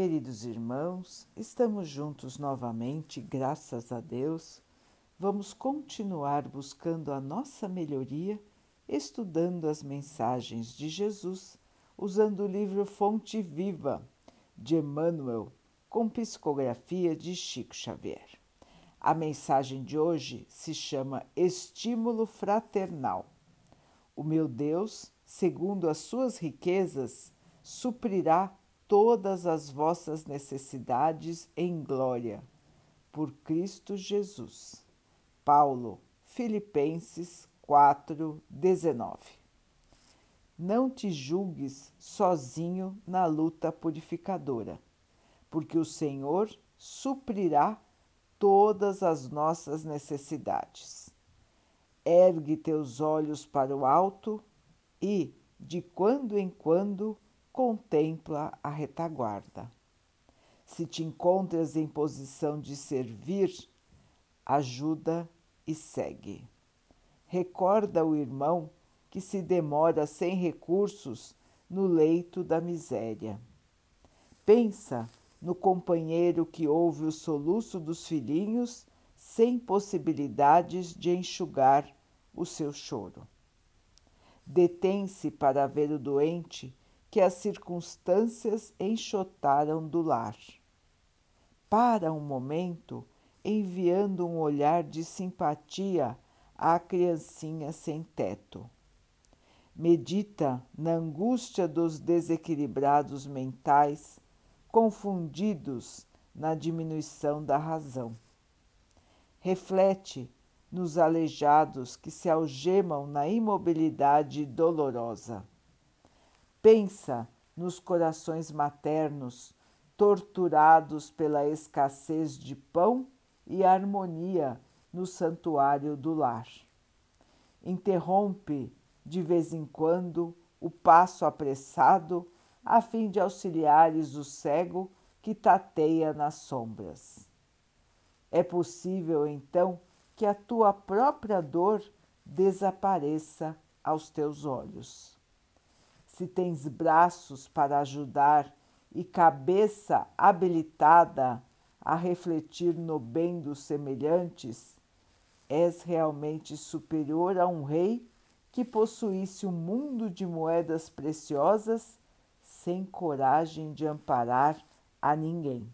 Queridos irmãos, estamos juntos novamente, graças a Deus. Vamos continuar buscando a nossa melhoria, estudando as mensagens de Jesus, usando o livro Fonte Viva de Emmanuel, com psicografia de Chico Xavier. A mensagem de hoje se chama Estímulo Fraternal. O meu Deus, segundo as suas riquezas, suprirá todas as vossas necessidades em glória. Por Cristo Jesus. Paulo, Filipenses 4, 19. Não te julgues sozinho na luta purificadora, porque o Senhor suprirá todas as nossas necessidades. Ergue teus olhos para o alto e, de quando em quando, contempla a retaguarda. Se te encontras em posição de servir, ajuda e segue. Recorda o irmão que se demora sem recursos no leito da miséria. Pensa no companheiro que ouve o soluço dos filhinhos sem possibilidades de enxugar o seu choro. Detém-se para ver o doente que as circunstâncias enxotaram do lar. Para um momento, enviando um olhar de simpatia à criancinha sem teto. Medita na angústia dos desequilibrados mentais, confundidos na diminuição da razão. Reflete nos aleijados que se algemam na imobilidade dolorosa Pensa nos corações maternos torturados pela escassez de pão e harmonia no santuário do lar. Interrompe de vez em quando o passo apressado a fim de auxiliares o cego que tateia nas sombras. É possível então que a tua própria dor desapareça aos teus olhos se tens braços para ajudar e cabeça habilitada a refletir no bem dos semelhantes, és realmente superior a um rei que possuísse um mundo de moedas preciosas sem coragem de amparar a ninguém.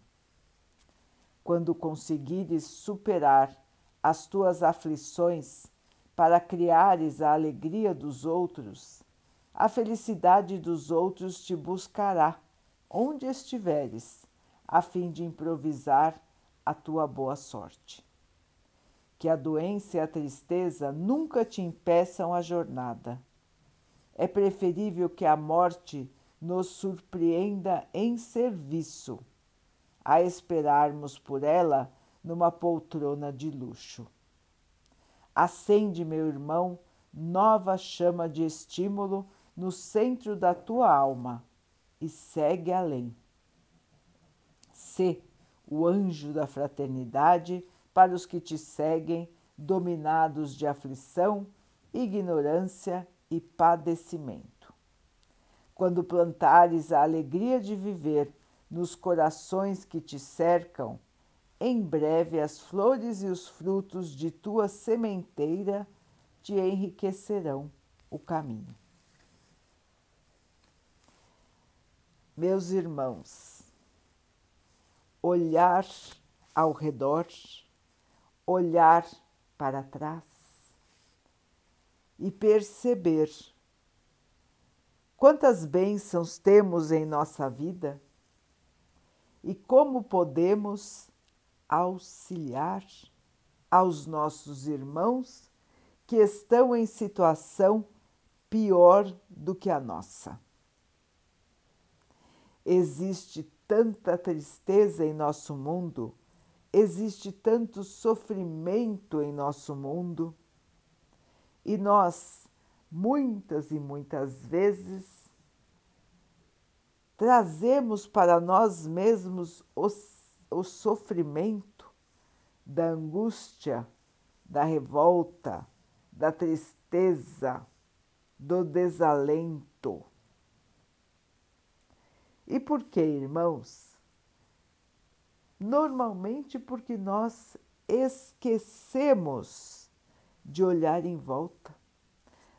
Quando conseguires superar as tuas aflições para criares a alegria dos outros, a felicidade dos outros te buscará onde estiveres, a fim de improvisar a tua boa sorte. Que a doença e a tristeza nunca te impeçam a jornada. É preferível que a morte nos surpreenda em serviço, a esperarmos por ela numa poltrona de luxo. Acende, meu irmão, nova chama de estímulo no centro da tua alma e segue além. Sê o anjo da fraternidade para os que te seguem, dominados de aflição, ignorância e padecimento. Quando plantares a alegria de viver nos corações que te cercam, em breve as flores e os frutos de tua sementeira te enriquecerão o caminho. Meus irmãos, olhar ao redor, olhar para trás e perceber quantas bênçãos temos em nossa vida e como podemos auxiliar aos nossos irmãos que estão em situação pior do que a nossa. Existe tanta tristeza em nosso mundo, existe tanto sofrimento em nosso mundo, e nós, muitas e muitas vezes, trazemos para nós mesmos o, o sofrimento da angústia, da revolta, da tristeza, do desalento. E por que, irmãos? Normalmente porque nós esquecemos de olhar em volta.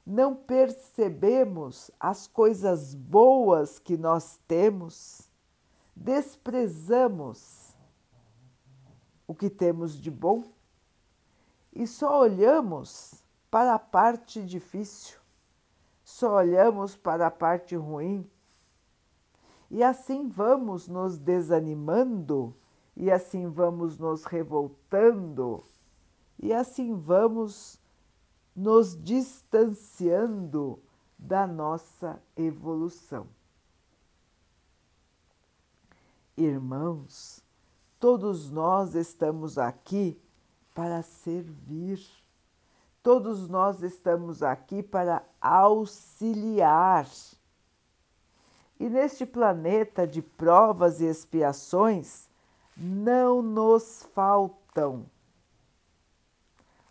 Não percebemos as coisas boas que nós temos, desprezamos o que temos de bom e só olhamos para a parte difícil, só olhamos para a parte ruim. E assim vamos nos desanimando, e assim vamos nos revoltando, e assim vamos nos distanciando da nossa evolução. Irmãos, todos nós estamos aqui para servir. Todos nós estamos aqui para auxiliar. E neste planeta de provas e expiações, não nos faltam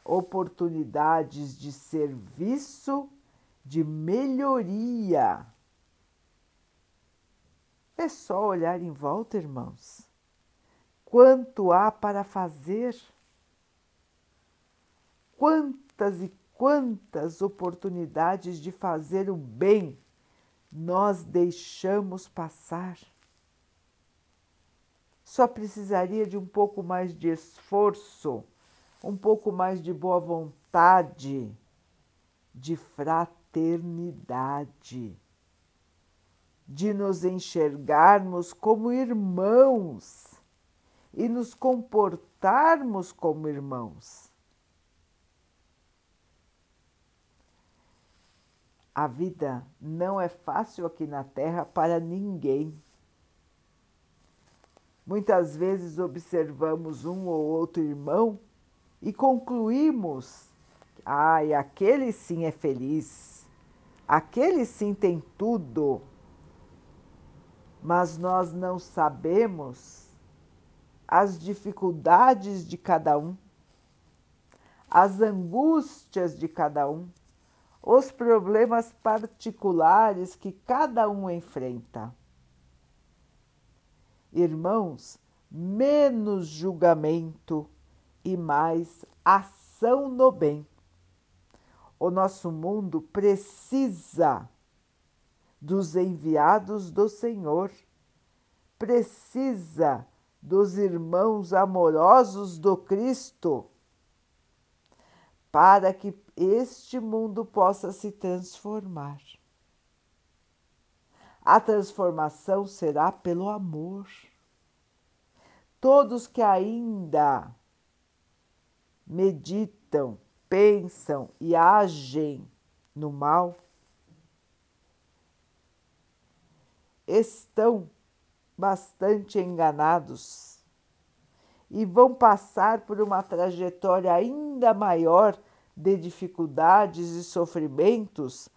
oportunidades de serviço, de melhoria. É só olhar em volta, irmãos. Quanto há para fazer? Quantas e quantas oportunidades de fazer o bem nós deixamos passar? Só precisaria de um pouco mais de esforço, um pouco mais de boa vontade, de fraternidade, de nos enxergarmos como irmãos e nos comportarmos como irmãos. A vida não é fácil aqui na Terra para ninguém. Muitas vezes observamos um ou outro irmão e concluímos: ai, ah, aquele sim é feliz, aquele sim tem tudo. Mas nós não sabemos as dificuldades de cada um, as angústias de cada um os problemas particulares que cada um enfrenta. Irmãos, menos julgamento e mais ação no bem. O nosso mundo precisa dos enviados do Senhor, precisa dos irmãos amorosos do Cristo para que este mundo possa se transformar. A transformação será pelo amor. Todos que ainda meditam, pensam e agem no mal estão bastante enganados e vão passar por uma trajetória ainda maior de dificuldades e sofrimentos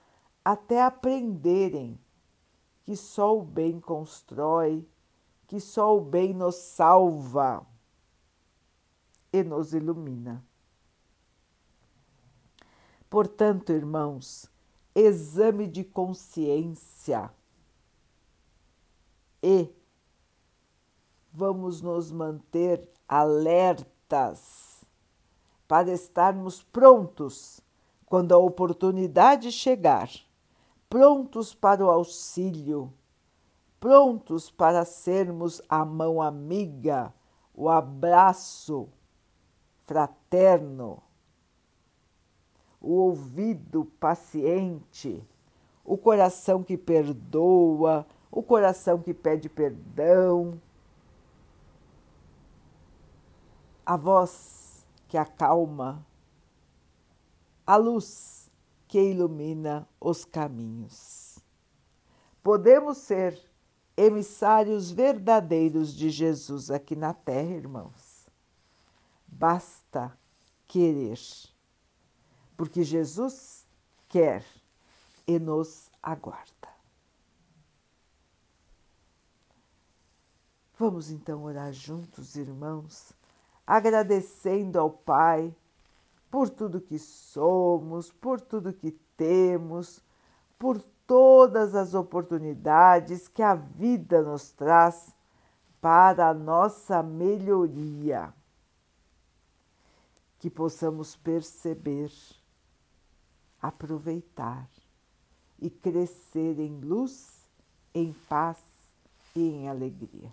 até aprenderem que só o bem constrói, que só o bem nos salva e nos ilumina. Portanto, irmãos, exame de consciência e vamos nos manter alertas para estarmos prontos quando a oportunidade chegar, prontos para o auxílio, prontos para sermos a mão amiga, o abraço fraterno, o ouvido paciente, o coração que perdoa, o coração que pede perdão a voz que acalma, a luz que ilumina os caminhos. Podemos ser emissários verdadeiros de Jesus aqui na Terra, irmãos. Basta querer, porque Jesus quer e nos aguarda. Vamos então orar juntos, irmãos agradecendo ao Pai por tudo que somos, por tudo que temos, por todas as oportunidades que a vida nos traz para a nossa melhoria. Que possamos perceber, aproveitar e crescer em luz, em paz e em alegria.